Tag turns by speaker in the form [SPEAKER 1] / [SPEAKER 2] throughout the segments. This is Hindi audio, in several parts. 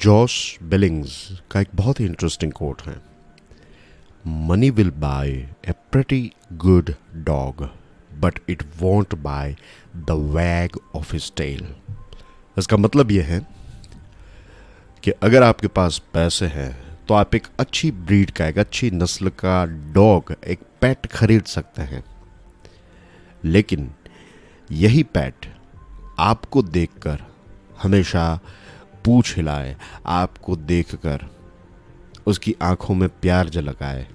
[SPEAKER 1] जॉश बिलिंग्स का एक बहुत ही इंटरेस्टिंग कोट है। Money will buy a pretty good dog but it won't buy the wag of his tail इसका मतलब यह है कि अगर आपके पास पैसे हैं तो आप एक अच्छी ब्रीड का, एक अच्छी नस्ल का डॉग एक पैट खरीद सकते हैं। लेकिन यही पैट आपको देखकर हमेशा पूछ हिलाए आपको देखकर। उसकी आँखों में प्यार झलकाए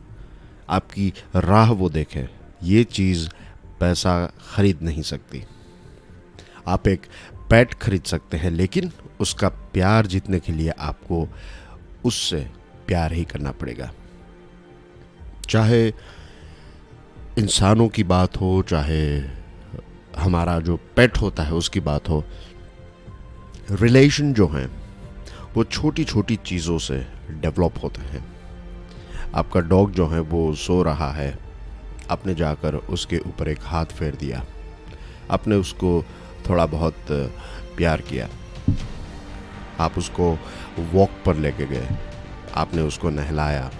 [SPEAKER 1] आपकी राह वो देखे, ये चीज़ पैसा खरीद नहीं सकती। आप एक पेट खरीद सकते हैं, लेकिन उसका प्यार जीतने के लिए आपको उससे प्यार ही करना पड़ेगा। चाहे इंसानों की बात हो, चाहे हमारा जो पेट होता है उसकी बात हो, रिलेशन जो हैं वो छोटी छोटी चीज़ों से डेवलप होते हैं। आपका डॉग जो है, वो सो रहा है। आपने जाकर उसके ऊपर एक हाथ फेर दिया। आपने उसको थोड़ा बहुत प्यार किया। आप उसको वॉक पर लेके गए। आपने उसको नहलाया।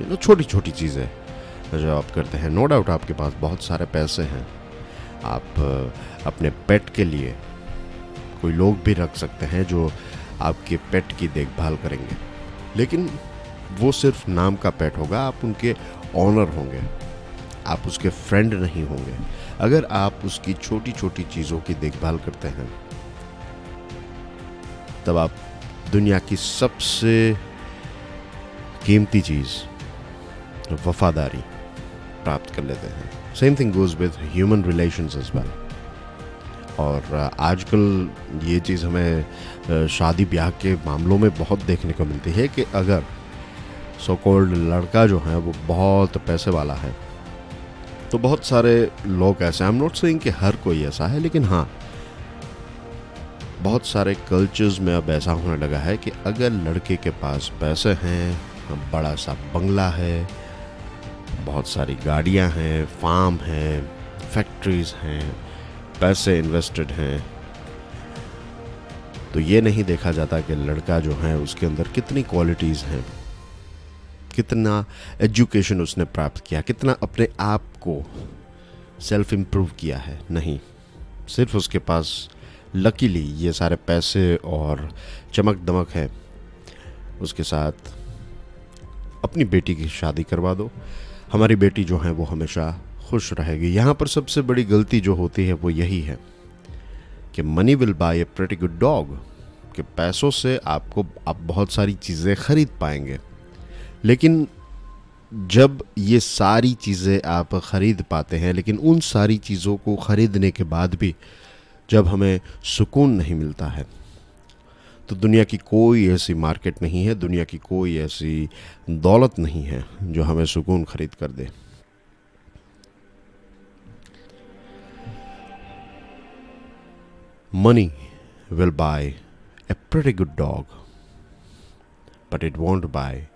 [SPEAKER 1] यू नो छोटी छोटी चीज़ें जो आप करते हैं। नो डाउट आपके पास बहुत सारे पैसे हैं। आप अपने पेट के लिए कोई लोग भी रख सकते हैं जो आपके पेट की देखभाल करेंगे। लेकिन वो सिर्फ़ नाम का पेट होगा, आप उनके ऑनर होंगे। आप उसके फ्रेंड नहीं होंगे। अगर आप उसकी छोटी छोटी चीज़ों की देखभाल करते हैं, तब आप दुनिया की सबसे कीमती चीज़, वफादारी प्राप्त कर लेते हैं। Same thing goes with human relations as well और आजकल ये चीज़ हमें शादी ब्याह के मामलों में बहुत देखने को मिलती है कि अगर सो कोल्ड लड़का जो है वो बहुत पैसे वाला है तो बहुत सारे लोग ऐसे आई एम नॉट सेइंग कि हर कोई ऐसा है, लेकिन हाँ बहुत सारे कल्चर्स में अब ऐसा होने लगा है कि अगर लड़के के पास पैसे हैं बड़ा सा बंगला है, बहुत सारी गाड़ियाँ हैं फार्म हैं फैक्ट्रीज हैं पैसे इन्वेस्टेड हैं तो ये नहीं देखा जाता कि लड़का जो है उसके अंदर कितनी क्वालिटीज़ हैं, कितना एजुकेशन उसने प्राप्त किया, कितना अपने आप को सेल्फ इम्प्रूव किया है। नहीं, सिर्फ़ उसके पास लकीली ये सारे पैसे और चमक दमक है। उसके साथ अपनी बेटी की शादी करवा दो। हमारी बेटी जो है वो हमेशा खुश रहेगी। यहाँ पर सबसे बड़ी गलती जो होती है वो यही है कि money will buy a pretty good dog कि पैसों से आपको आप बहुत सारी चीज़ें खरीद पाएँगे। लेकिन जब ये सारी चीज़ें आप ख़रीद पाते हैं, लेकिन उन सारी चीज़ों को ख़रीदने के बाद भी जब हमें सुकून नहीं मिलता है तो दुनिया की कोई ऐसी मार्केट नहीं है, दुनिया की कोई ऐसी दौलत नहीं है जो हमें सुकून खरीद कर दे। Money will buy a pretty good dog, but it won't buy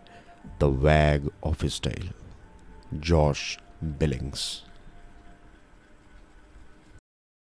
[SPEAKER 1] the wag of his tail. Josh Billings.